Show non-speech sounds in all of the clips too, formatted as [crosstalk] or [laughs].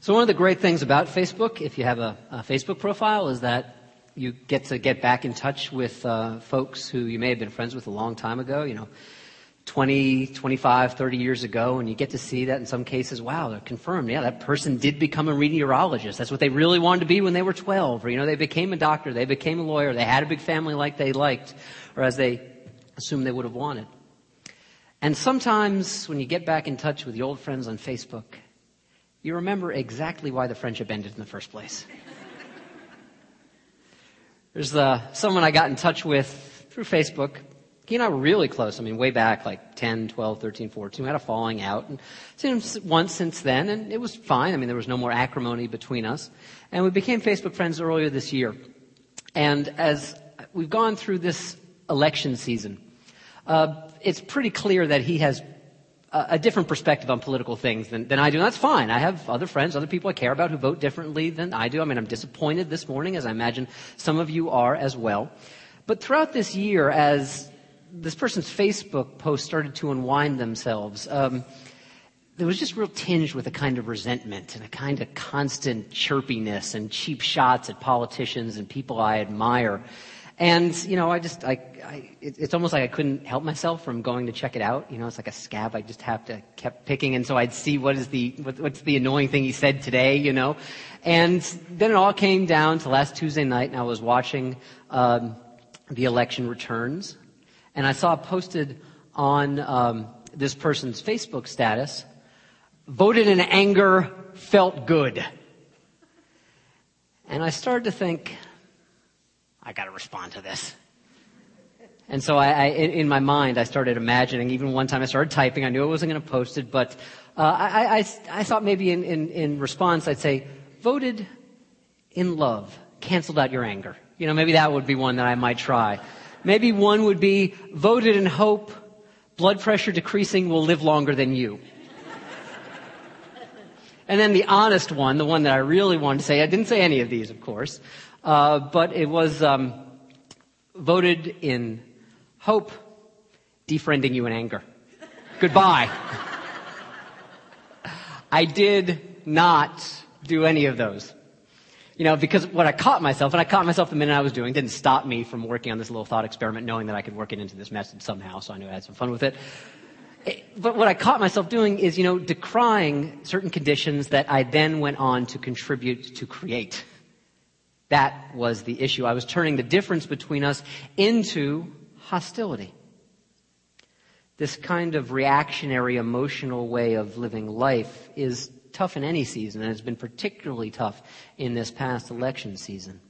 So one of the great things about Facebook, if you have a, a Facebook profile, is that you get to get back in touch with uh, folks who you may have been friends with a long time ago, you know, 20, 25, 30 years ago, and you get to see that in some cases, wow, they're confirmed. Yeah, that person did become a meteorologist. That's what they really wanted to be when they were 12. Or, you know, they became a doctor, they became a lawyer, they had a big family like they liked, or as they assumed they would have wanted. And sometimes when you get back in touch with your old friends on Facebook, you remember exactly why the friendship ended in the first place. There's uh, someone I got in touch with through Facebook. He and I were really close. I mean, way back, like 10, 12, 13, 14. We had a falling out. And seen him once since then, and it was fine. I mean, there was no more acrimony between us. And we became Facebook friends earlier this year. And as we've gone through this election season, uh, it's pretty clear that he has a different perspective on political things than, than I do. And that's fine. I have other friends, other people I care about who vote differently than I do. I mean, I'm disappointed this morning, as I imagine some of you are as well. But throughout this year, as this person's Facebook post started to unwind themselves, um, there was just real tinged with a kind of resentment and a kind of constant chirpiness and cheap shots at politicians and people I admire. And, you know, I just, I, I it, it's almost like I couldn't help myself from going to check it out. You know, it's like a scab I just have to, kept picking. And so I'd see what is the, what, what's the annoying thing he said today, you know. And then it all came down to last Tuesday night and I was watching, um, the election returns. And I saw posted on, um, this person's Facebook status, voted in anger, felt good. And I started to think, I got to respond to this. And so I, I, in my mind, I started imagining. Even one time, I started typing. I knew I wasn't going to post it, but uh, I, I, I, thought maybe in, in, in response, I'd say, "Voted in love, canceled out your anger." You know, maybe that would be one that I might try. Maybe one would be voted in hope, blood pressure decreasing will live longer than you. and then the honest one, the one that I really wanted to say, I didn't say any of these, of course. Uh, but it was um, voted in hope, defriending you in anger. Goodbye. I did not do any of those. You know, because what I caught myself, and I caught myself the minute I was doing, didn't stop me from working on this little thought experiment, knowing that I could work it into this message somehow, so I knew I had some fun with it. it but what I caught myself doing is, you know, decrying certain conditions that I then went on to contribute to create. That was the issue. I was turning the difference between us into hostility. This kind of reactionary, emotional way of living life is tough in any season, and it's been particularly tough in this past election season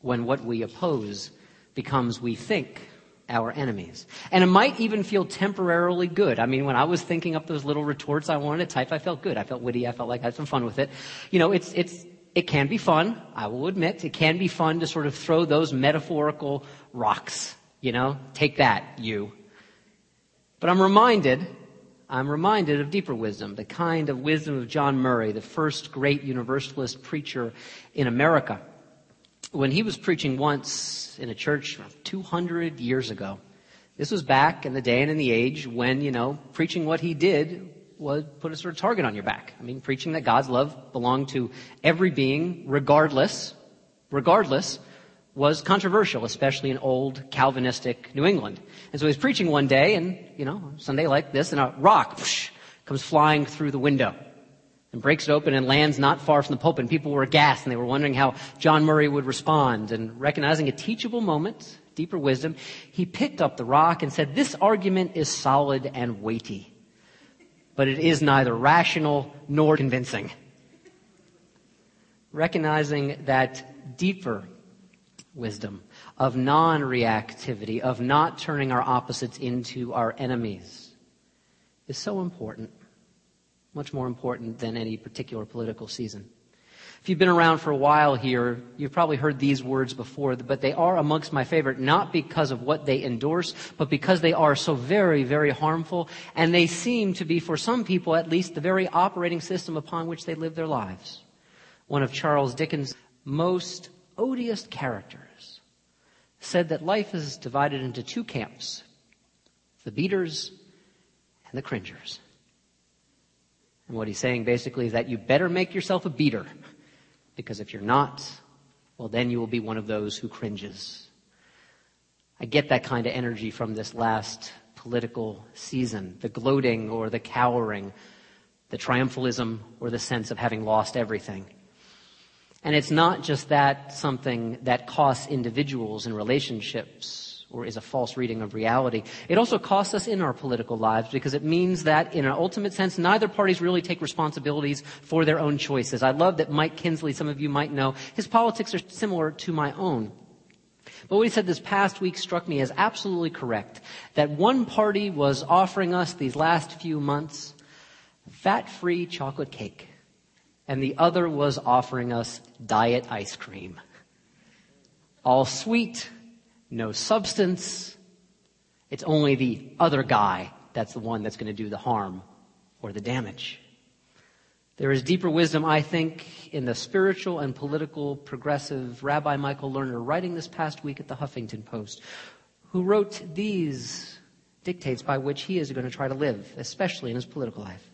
when what we oppose becomes, we think, our enemies. And it might even feel temporarily good. I mean, when I was thinking up those little retorts I wanted to type, I felt good. I felt witty. I felt like I had some fun with it. You know, it's, it's, it can be fun, I will admit. It can be fun to sort of throw those metaphorical rocks, you know, take that, you. But I'm reminded, I'm reminded of deeper wisdom, the kind of wisdom of John Murray, the first great universalist preacher in America. When he was preaching once in a church 200 years ago, this was back in the day and in the age when, you know, preaching what he did would put a sort of target on your back. I mean, preaching that God's love belonged to every being, regardless, regardless, was controversial, especially in old Calvinistic New England. And so he was preaching one day, and, you know, Sunday like this, and a rock whoosh, comes flying through the window and breaks it open and lands not far from the pulpit. And people were aghast, and they were wondering how John Murray would respond. And recognizing a teachable moment, deeper wisdom, he picked up the rock and said, This argument is solid and weighty but it is neither rational nor convincing. Recognizing that deeper wisdom of non-reactivity, of not turning our opposites into our enemies is so important. Much more important than any particular political season. If you've been around for a while here, you've probably heard these words before, but they are amongst my favorite, not because of what they endorse, but because they are so very, very harmful, and they seem to be, for some people at least, the very operating system upon which they live their lives. One of Charles Dickens' most odious characters said that life is divided into two camps, the beaters and the cringers. And what he's saying basically is that you better make yourself a beater, because if you're not, well, then you will be one of those who cringes. I get that kind of energy from this last political season the gloating or the cowering, the triumphalism or the sense of having lost everything. And it's not just that something that costs individuals and relationships or is a false reading of reality. It also costs us in our political lives because it means that in an ultimate sense, neither parties really take responsibilities for their own choices. I love that Mike Kinsley, some of you might know, his politics are similar to my own. But what he said this past week struck me as absolutely correct. That one party was offering us these last few months fat-free chocolate cake. And the other was offering us diet ice cream. All sweet, no substance. It's only the other guy that's the one that's going to do the harm or the damage. There is deeper wisdom, I think, in the spiritual and political progressive Rabbi Michael Lerner writing this past week at the Huffington Post, who wrote these dictates by which he is going to try to live, especially in his political life.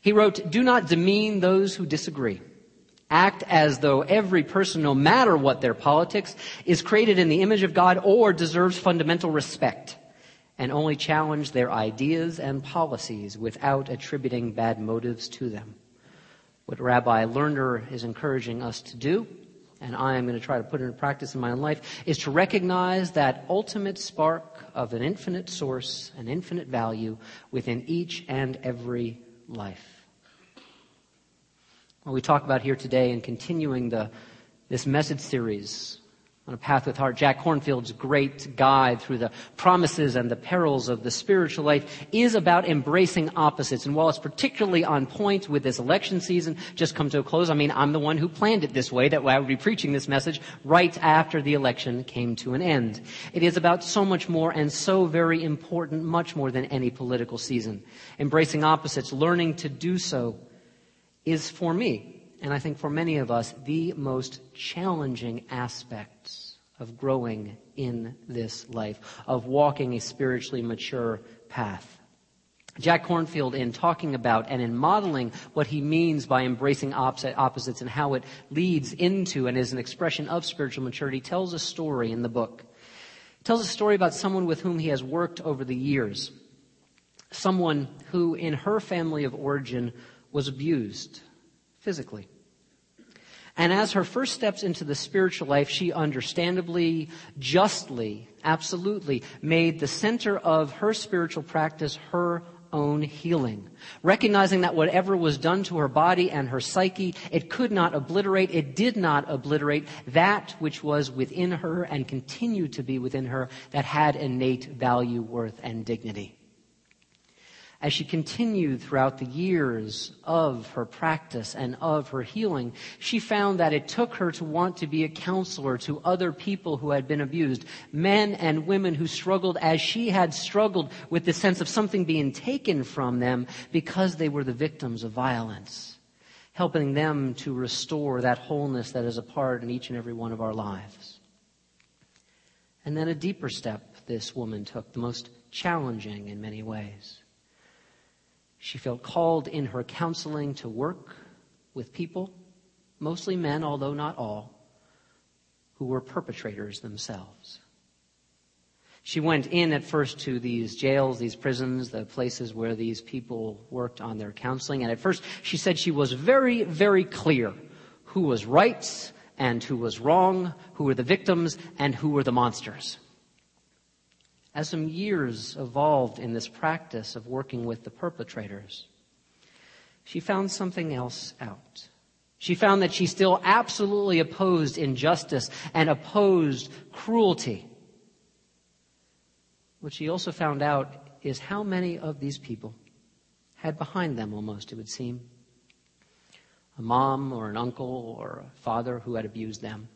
He wrote, Do not demean those who disagree. Act as though every person, no matter what their politics, is created in the image of God or deserves fundamental respect and only challenge their ideas and policies without attributing bad motives to them. What Rabbi Lerner is encouraging us to do, and I am going to try to put into practice in my own life, is to recognize that ultimate spark of an infinite source, an infinite value within each and every life. What we talk about here today and continuing the, this message series on a path with heart. Jack Kornfield's great guide through the promises and the perils of the spiritual life is about embracing opposites. And while it's particularly on point with this election season just come to a close, I mean, I'm the one who planned it this way, that I would be preaching this message right after the election came to an end. It is about so much more and so very important, much more than any political season. Embracing opposites, learning to do so is for me and I think for many of us, the most challenging aspects of growing in this life, of walking a spiritually mature path. Jack Kornfield, in talking about and in modeling what he means by embracing opposites and how it leads into and is an expression of spiritual maturity, tells a story in the book. He tells a story about someone with whom he has worked over the years. Someone who, in her family of origin, was abused physically. And as her first steps into the spiritual life, she understandably, justly, absolutely made the center of her spiritual practice her own healing. Recognizing that whatever was done to her body and her psyche, it could not obliterate, it did not obliterate that which was within her and continued to be within her that had innate value, worth, and dignity as she continued throughout the years of her practice and of her healing, she found that it took her to want to be a counselor to other people who had been abused, men and women who struggled as she had struggled with the sense of something being taken from them because they were the victims of violence, helping them to restore that wholeness that is a part in each and every one of our lives. And then a deeper step this woman took, the most challenging in many ways. She felt called in her counseling to work with people, mostly men, although not all, who were perpetrators themselves. She went in at first to these jails, these prisons, the places where these people worked on their counseling. And at first she said she was very, very clear who was right and who was wrong, who were the victims and who were the monsters. As some years evolved in this practice of working with the perpetrators, she found something else out. She found that she still absolutely opposed injustice and opposed cruelty. What she also found out is how many of these people had behind them almost, it would seem, a mom or an uncle or a father who had abused them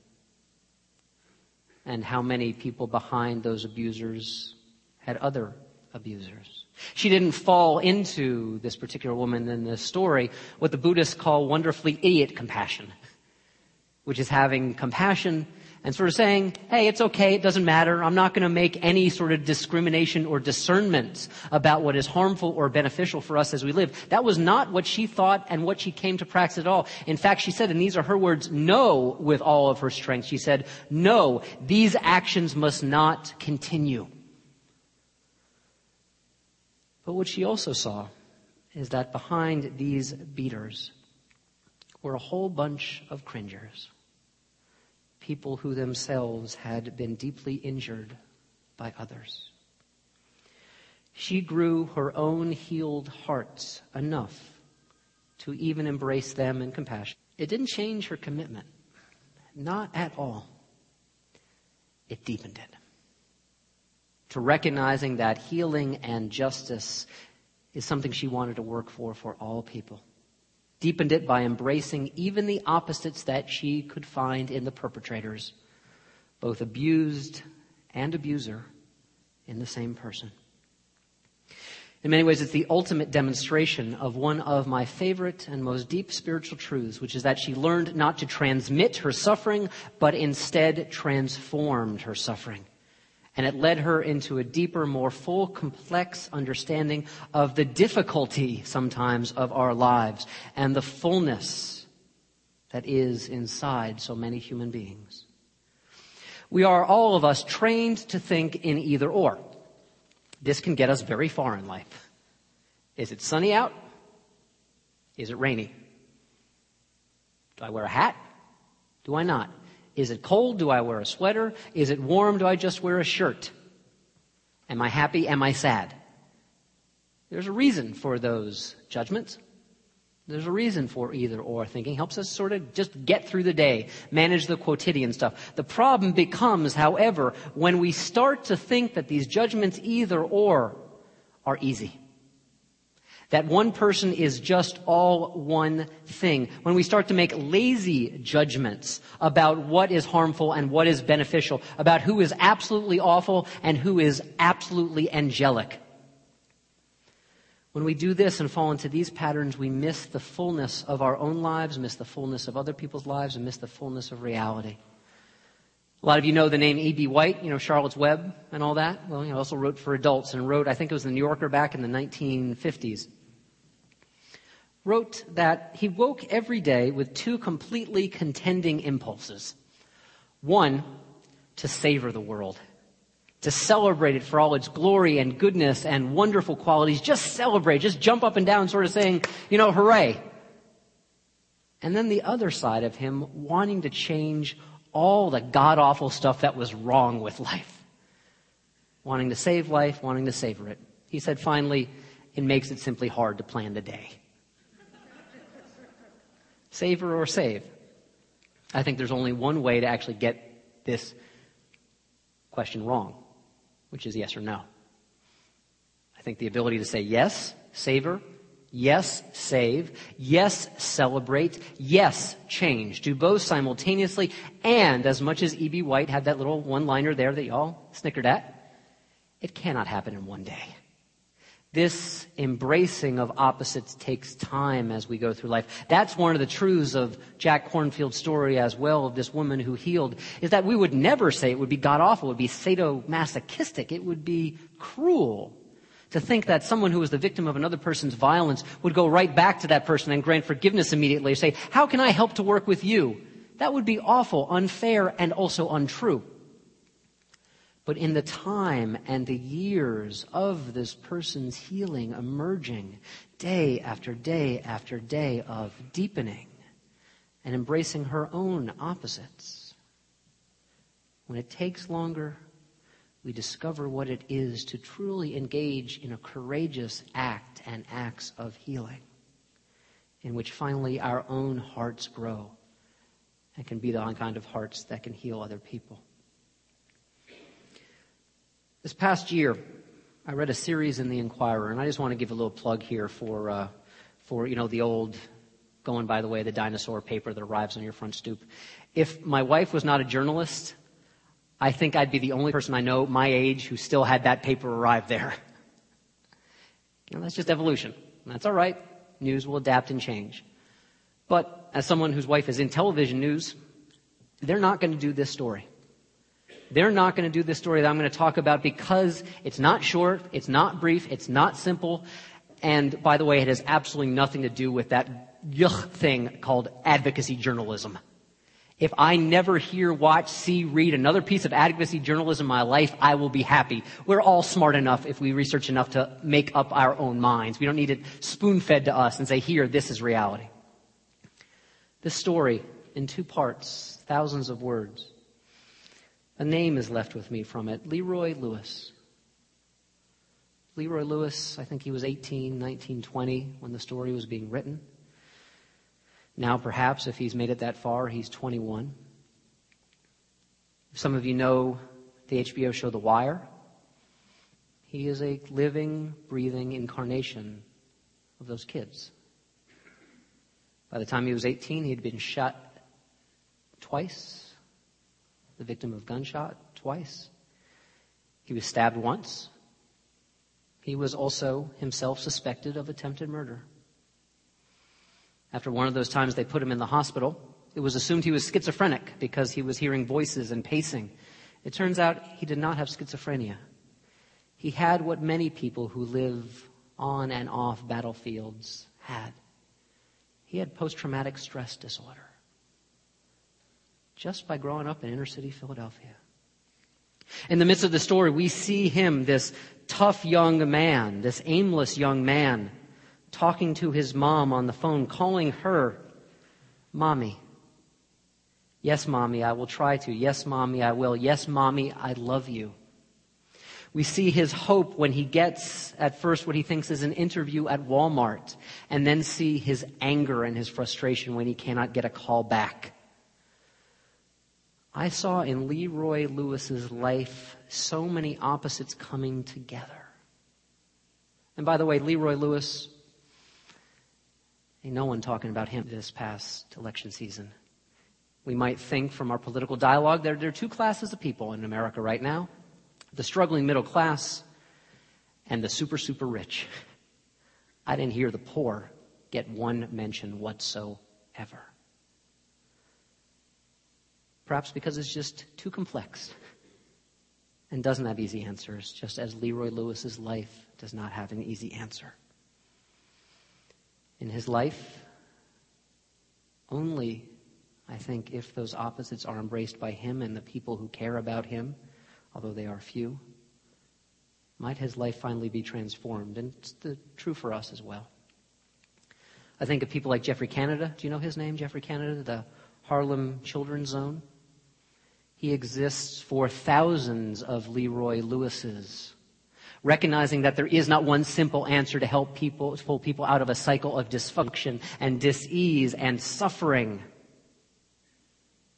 and how many people behind those abusers had other abusers. She didn't fall into this particular woman in this story what the Buddhists call wonderfully idiot compassion. which is having compassion and sort of saying, hey, it's okay, it doesn't matter, I'm not going to make any sort of discrimination or discernment about what is harmful or beneficial for us as we live. That was not what she thought and what she came to practice at all. In fact, she said, and these are her words, no with all of her strength. She said, no, these actions must not continue. But what she also saw is that behind these beaters were a whole bunch of cringers people who themselves had been deeply injured by others. She grew her own healed hearts enough to even embrace them in compassion. It didn't change her commitment. Not at all. It deepened it. To recognizing that healing and justice is something she wanted to work for for all people deepened it by embracing even the opposites that she could find in the perpetrators, both abused and abuser in the same person. In many ways, it's the ultimate demonstration of one of my favorite and most deep spiritual truths, which is that she learned not to transmit her suffering, but instead transformed her suffering and it led her into a deeper, more full, complex understanding of the difficulty sometimes of our lives and the fullness that is inside so many human beings. We are all of us trained to think in either or. This can get us very far in life. Is it sunny out? Is it rainy? Do I wear a hat? Do I not? Is it cold? Do I wear a sweater? Is it warm? Do I just wear a shirt? Am I happy? Am I sad? There's a reason for those judgments. There's a reason for either or thinking. Helps us sort of just get through the day, manage the quotidian stuff. The problem becomes, however, when we start to think that these judgments either or are easy that one person is just all one thing. When we start to make lazy judgments about what is harmful and what is beneficial, about who is absolutely awful and who is absolutely angelic. When we do this and fall into these patterns, we miss the fullness of our own lives, miss the fullness of other people's lives, and miss the fullness of reality. A lot of you know the name E.B. White, you know, Charlotte's Web and all that. Well, he also wrote for adults and wrote, I think it was the New Yorker back in the 1950s wrote that he woke every day with two completely contending impulses. One, to savor the world, to celebrate it for all its glory and goodness and wonderful qualities. Just celebrate, just jump up and down, sort of saying, you know, hooray. And then the other side of him wanting to change all the god awful stuff that was wrong with life. Wanting to save life, wanting to savor it. He said finally, it makes it simply hard to plan the day. Savor or save? I think there's only one way to actually get this question wrong, which is yes or no. I think the ability to say yes, savor, yes, save, yes, celebrate, yes, change. Do both simultaneously, and as much as E.B. White had that little one liner there that y'all snickered at, it cannot happen in one day. This embracing of opposites takes time as we go through life. That's one of the truths of Jack Kornfield's story as well of this woman who healed, is that we would never say it would be god awful, it would be sadomasochistic, it would be cruel to think that someone who was the victim of another person's violence would go right back to that person and grant forgiveness immediately, say, how can I help to work with you? That would be awful, unfair, and also untrue. But in the time and the years of this person's healing, emerging day after day after day of deepening and embracing her own opposites, when it takes longer, we discover what it is to truly engage in a courageous act and acts of healing, in which finally our own hearts grow and can be the kind of hearts that can heal other people. This past year, I read a series in the Inquirer, and I just want to give a little plug here for, uh, for you know, the old going by the way the dinosaur paper that arrives on your front stoop. If my wife was not a journalist, I think I'd be the only person I know my age who still had that paper arrive there. [laughs] You know, that's just evolution. That's all right. News will adapt and change. But as someone whose wife is in television news, They're not going to do this story. They're not going to do this story that I'm going to talk about because it's not short, it's not brief, it's not simple, and by the way, it has absolutely nothing to do with that yuck thing called advocacy journalism. If I never hear, watch, see, read another piece of advocacy journalism in my life, I will be happy. We're all smart enough if we research enough to make up our own minds. We don't need it spoon fed to us and say, here, this is reality. This story in two parts, thousands of words. A name is left with me from it Leroy Lewis. Leroy Lewis, I think he was 18, 19, 20 when the story was being written. Now, perhaps, if he's made it that far, he's 21. Some of you know the HBO show The Wire. He is a living, breathing incarnation of those kids. By the time he was 18, he had been shot twice, the victim of gunshot twice. He was stabbed once. He was also himself suspected of attempted murder. After one of those times they put him in the hospital, it was assumed he was schizophrenic because he was hearing voices and pacing. It turns out he did not have schizophrenia. He had what many people who live on and off battlefields had. He had post traumatic stress disorder just by growing up in inner city Philadelphia. In the midst of the story, we see him, this tough young man, this aimless young man, talking to his mom on the phone, calling her mommy. Yes, mommy, I will try to. Yes, mommy, I will. Yes, mommy, I love you. We see his hope when he gets at first what he thinks is an interview at Walmart, and then see his anger and his frustration when he cannot get a call back. I saw in Leroy Lewis's life so many opposites coming together. And by the way, Leroy Lewis, ain't no one talking about him this past election season. We might think from our political dialogue that there are two classes of people in America right now the struggling middle class and the super, super rich. I didn't hear the poor get one mention whatsoever. Perhaps because it's just too complex and doesn't have easy answers, just as Leroy Lewis's life does not have an easy answer. In his life, only, I think, if those opposites are embraced by him and the people who care about him, although they are few, might his life finally be transformed. And it's the, true for us as well. I think of people like Geoffrey Canada. Do you know his name, Geoffrey Canada? The Harlem Children's Zone. He exists for thousands of Leroy Lewises. Recognizing that there is not one simple answer to help people, pull people out of a cycle of dysfunction and disease and suffering.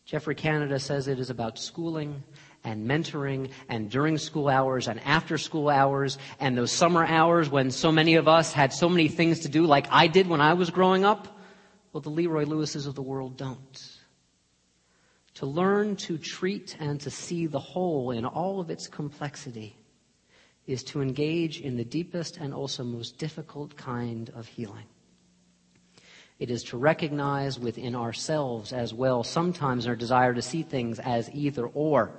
Geoffrey Canada says it is about schooling and mentoring and during school hours and after school hours and those summer hours when so many of us had so many things to do like I did when I was growing up. Well, the Leroy Lewises of the world don't. To learn to treat and to see the whole in all of its complexity is to engage in the deepest and also most difficult kind of healing. It is to recognize within ourselves as well sometimes our desire to see things as either or.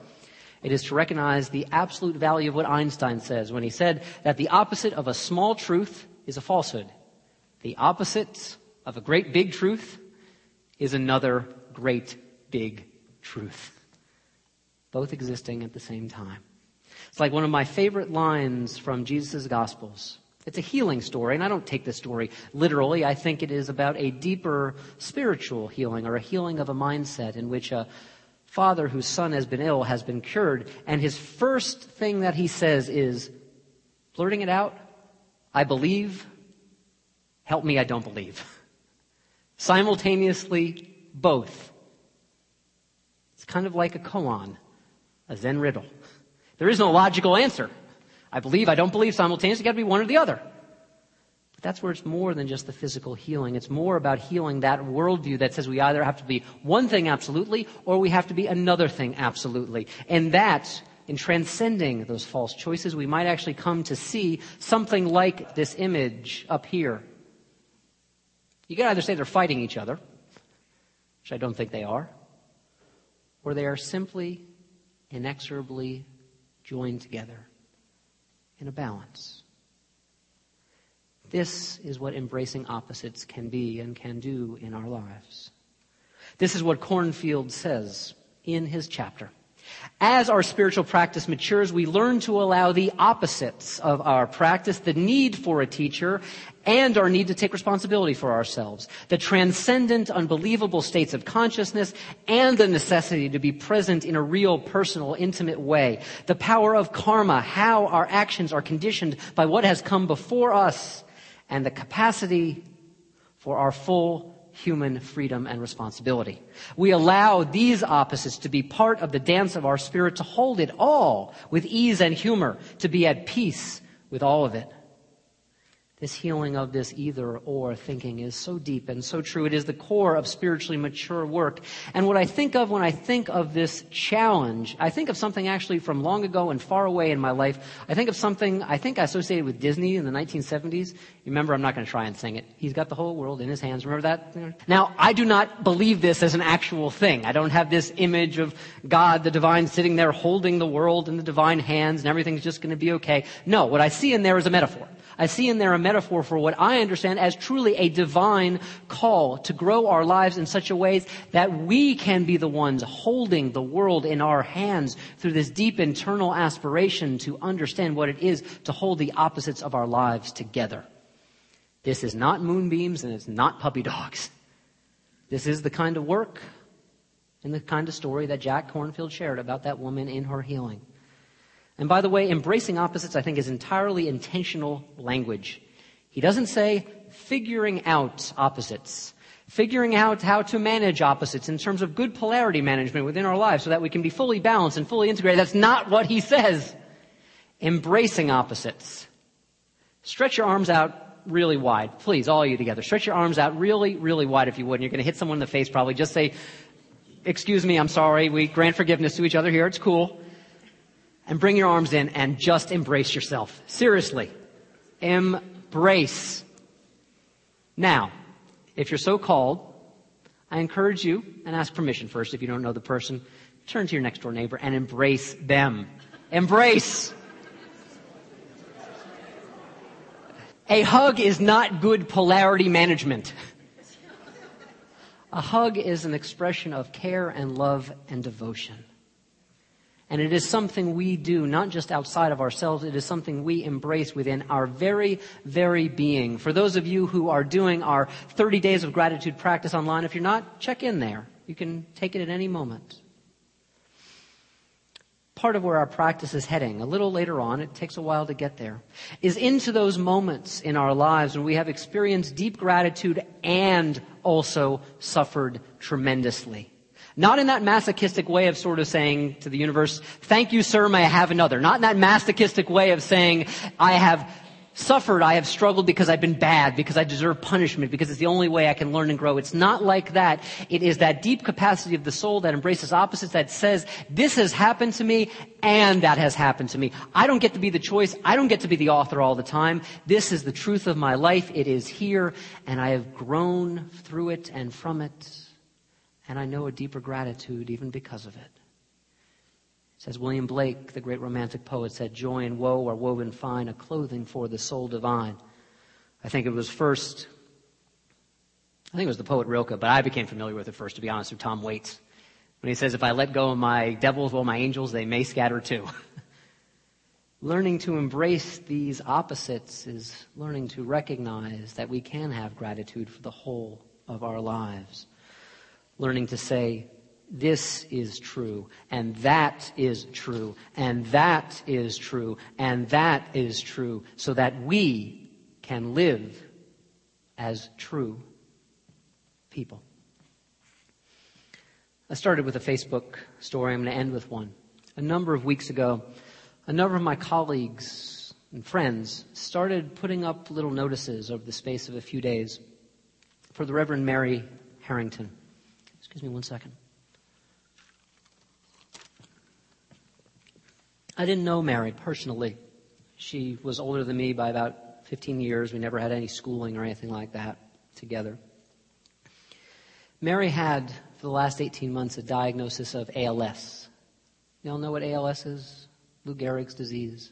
It is to recognize the absolute value of what Einstein says when he said that the opposite of a small truth is a falsehood. The opposite of a great big truth is another great big truth, both existing at the same time. It's like one of my favorite lines from Jesus' Gospels. It's a healing story, and I don't take this story literally. I think it is about a deeper spiritual healing or a healing of a mindset in which a father whose son has been ill has been cured, and his first thing that he says is, blurting it out, I believe, help me, I don't believe. [laughs] Simultaneously, both It's kind of like a koan, a Zen riddle. There is no logical answer. I believe, I don't believe simultaneously. It's got to be one or the other. But that's where it's more than just the physical healing. It's more about healing that worldview that says we either have to be one thing absolutely or we have to be another thing absolutely. And that, in transcending those false choices, we might actually come to see something like this image up here. You can either say they're fighting each other, which I don't think they are, or they are simply inexorably joined together in a balance. This is what embracing opposites can be and can do in our lives. This is what Kornfield says in his chapter. As our spiritual practice matures, we learn to allow the opposites of our practice, the need for a teacher, and our need to take responsibility for ourselves, the transcendent, unbelievable states of consciousness, and the necessity to be present in a real, personal, intimate way, the power of karma, how our actions are conditioned by what has come before us, and the capacity for our full human freedom and responsibility. We allow these opposites to be part of the dance of our spirit, to hold it all with ease and humor, to be at peace with all of it. This healing of this either or thinking is so deep and so true. It is the core of spiritually mature work. And what I think of when I think of this challenge, I think of something actually from long ago and far away in my life. I think of something I think I associated with Disney in the 1970s. Remember, I'm not going to try and sing it. He's got the whole world in his hands. Remember that? Now, I do not believe this as an actual thing. I don't have this image of God, the divine, sitting there holding the world in the divine hands and everything's just going to be okay. No, what I see in there is a metaphor. I see in there a metaphor for what I understand as truly a divine call to grow our lives in such a way that we can be the ones holding the world in our hands through this deep internal aspiration to understand what it is to hold the opposites of our lives together. This is not moonbeams and it's not puppy dogs. This is the kind of work and the kind of story that Jack Kornfield shared about that woman in her healing. And by the way, embracing opposites, I think, is entirely intentional language. He doesn't say figuring out opposites, figuring out how to manage opposites in terms of good polarity management within our lives so that we can be fully balanced and fully integrated. That's not what he says. Embracing opposites. Stretch your arms out really wide. Please, all of you together. Stretch your arms out really, really wide if you would. And you're going to hit someone in the face probably. Just say, excuse me, I'm sorry. We grant forgiveness to each other here. It's cool and bring your arms in and just embrace yourself. Seriously. Embrace. Now, if you're so called, I encourage you and ask permission first if you don't know the person. Turn to your next door neighbor and embrace them. Embrace. A hug is not good polarity management. A hug is an expression of care and love and devotion. And it is something we do, not just outside of ourselves, it is something we embrace within our very, very being. For those of you who are doing our 30 days of gratitude practice online, if you're not, check in there. You can take it at any moment. Part of where our practice is heading, a little later on, it takes a while to get there, is into those moments in our lives when we have experienced deep gratitude and also suffered tremendously. Not in that masochistic way of sort of saying to the universe, thank you, sir, may I have another. Not in that masochistic way of saying, I have suffered, I have struggled because I've been bad, because I deserve punishment, because it's the only way I can learn and grow. It's not like that. It is that deep capacity of the soul that embraces opposites that says, this has happened to me and that has happened to me. I don't get to be the choice. I don't get to be the author all the time. This is the truth of my life. It is here and I have grown through it and from it and I know a deeper gratitude even because of it. Says William Blake, the great romantic poet, said, Joy and woe are woven fine, a clothing for the soul divine. I think it was first, I think it was the poet Rilke, but I became familiar with it first, to be honest, through Tom Waits. When he says, If I let go of my devils, well, my angels, they may scatter too. [laughs] learning to embrace these opposites is learning to recognize that we can have gratitude for the whole of our lives learning to say, this is true, and that is true, and that is true, and that is true, so that we can live as true people. I started with a Facebook story. I'm going to end with one. A number of weeks ago, a number of my colleagues and friends started putting up little notices over the space of a few days for the Reverend Mary Harrington. Excuse me one second. I didn't know Mary personally. She was older than me by about 15 years. We never had any schooling or anything like that together. Mary had, for the last 18 months, a diagnosis of ALS. You all know what ALS is? Lou Gehrig's disease.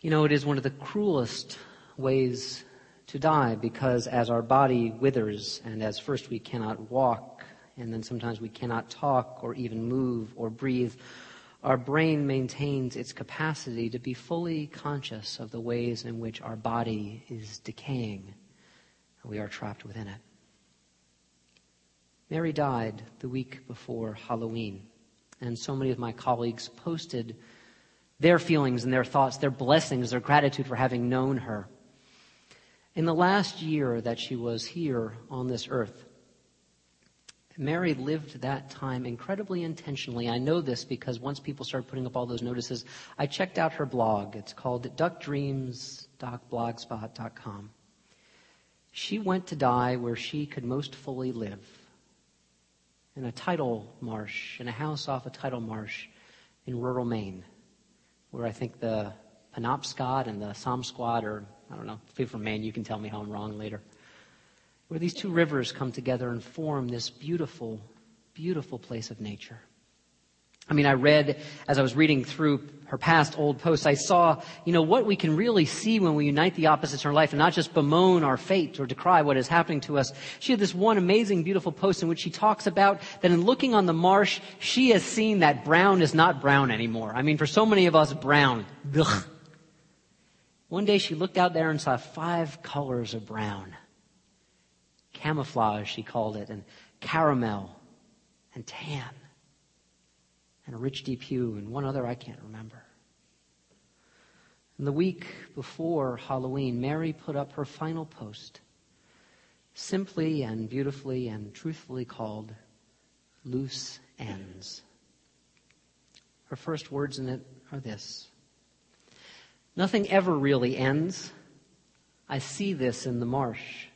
You know, it is one of the cruelest ways to die because as our body withers and as first we cannot walk and then sometimes we cannot talk or even move or breathe, our brain maintains its capacity to be fully conscious of the ways in which our body is decaying and we are trapped within it. Mary died the week before Halloween, and so many of my colleagues posted their feelings and their thoughts, their blessings, their gratitude for having known her. In the last year that she was here on this earth, Mary lived that time incredibly intentionally. I know this because once people started putting up all those notices, I checked out her blog. It's called duckdreams.blogspot.com. She went to die where she could most fully live in a tidal marsh, in a house off a tidal marsh in rural Maine, where I think the Penobscot and the Squad are, I don't know, if you're from Maine, you can tell me how I'm wrong later. Where these two rivers come together and form this beautiful, beautiful place of nature. I mean, I read, as I was reading through her past old posts, I saw, you know, what we can really see when we unite the opposites in our life and not just bemoan our fate or decry what is happening to us. She had this one amazing, beautiful post in which she talks about that in looking on the marsh, she has seen that brown is not brown anymore. I mean, for so many of us, brown. Ugh. One day she looked out there and saw five colors of brown. Camouflage, she called it, and caramel, and tan and a rich deep hue, and one other I can't remember. And the week before Halloween, Mary put up her final post, simply and beautifully and truthfully called Loose Ends. Her first words in it are this Nothing ever really ends. I see this in the marsh,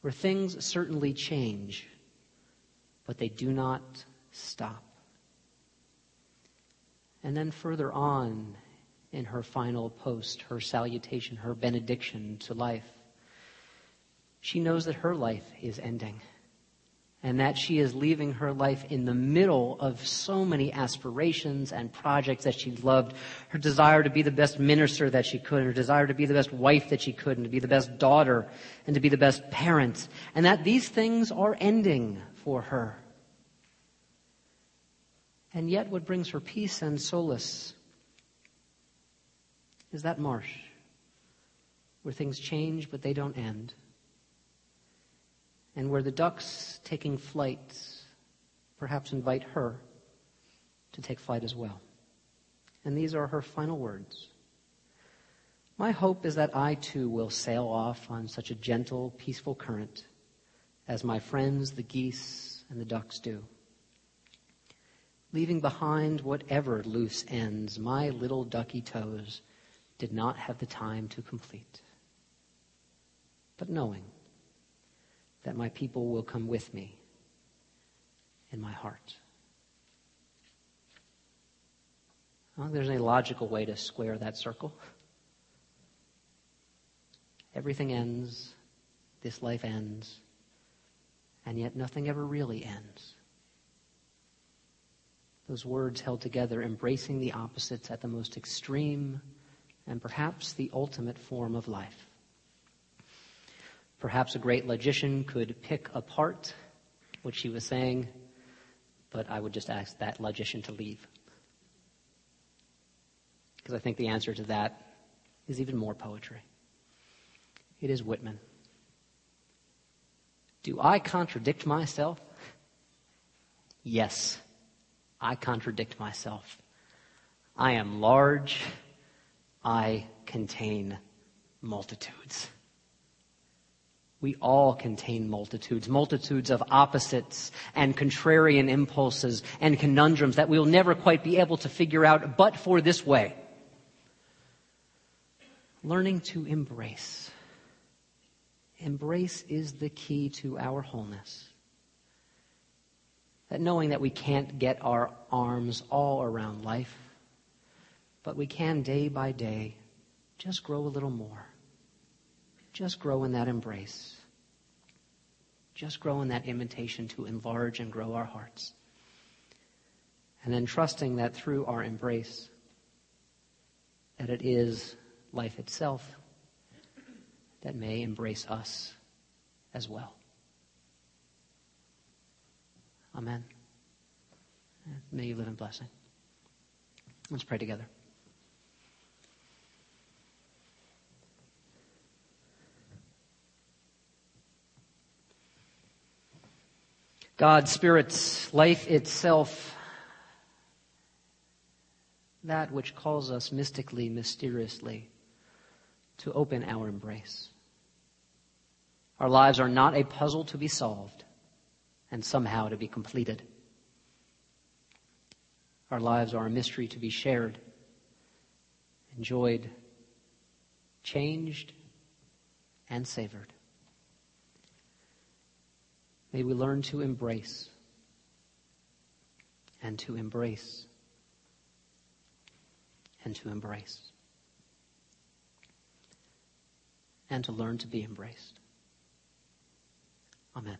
where things certainly change, but they do not stop. And then further on in her final post, her salutation, her benediction to life, she knows that her life is ending and that she is leaving her life in the middle of so many aspirations and projects that she loved. Her desire to be the best minister that she could, her desire to be the best wife that she could, and to be the best daughter, and to be the best parent, and that these things are ending for her. And yet, what brings her peace and solace is that marsh where things change but they don't end. And where the ducks taking flight perhaps invite her to take flight as well. And these are her final words. My hope is that I too will sail off on such a gentle, peaceful current as my friends, the geese, and the ducks do leaving behind whatever loose ends my little ducky toes did not have the time to complete. But knowing that my people will come with me in my heart. I don't think there's any logical way to square that circle. Everything ends, this life ends, and yet nothing ever really ends. Those words held together, embracing the opposites at the most extreme and perhaps the ultimate form of life. Perhaps a great logician could pick apart what she was saying, but I would just ask that logician to leave. Because I think the answer to that is even more poetry. It is Whitman. Do I contradict myself? Yes. I contradict myself. I am large. I contain multitudes. We all contain multitudes, multitudes of opposites and contrarian impulses and conundrums that we'll never quite be able to figure out but for this way. Learning to embrace. Embrace is the key to our wholeness. That knowing that we can't get our arms all around life, but we can day by day just grow a little more. Just grow in that embrace. Just grow in that invitation to enlarge and grow our hearts. And then trusting that through our embrace, that it is life itself that may embrace us as well. Amen. May you live in blessing. Let's pray together. God, Spirit's life itself, that which calls us mystically, mysteriously to open our embrace. Our lives are not a puzzle to be solved and somehow to be completed. Our lives are a mystery to be shared, enjoyed, changed, and savored. May we learn to embrace and to embrace and to embrace and to learn to be embraced. Amen.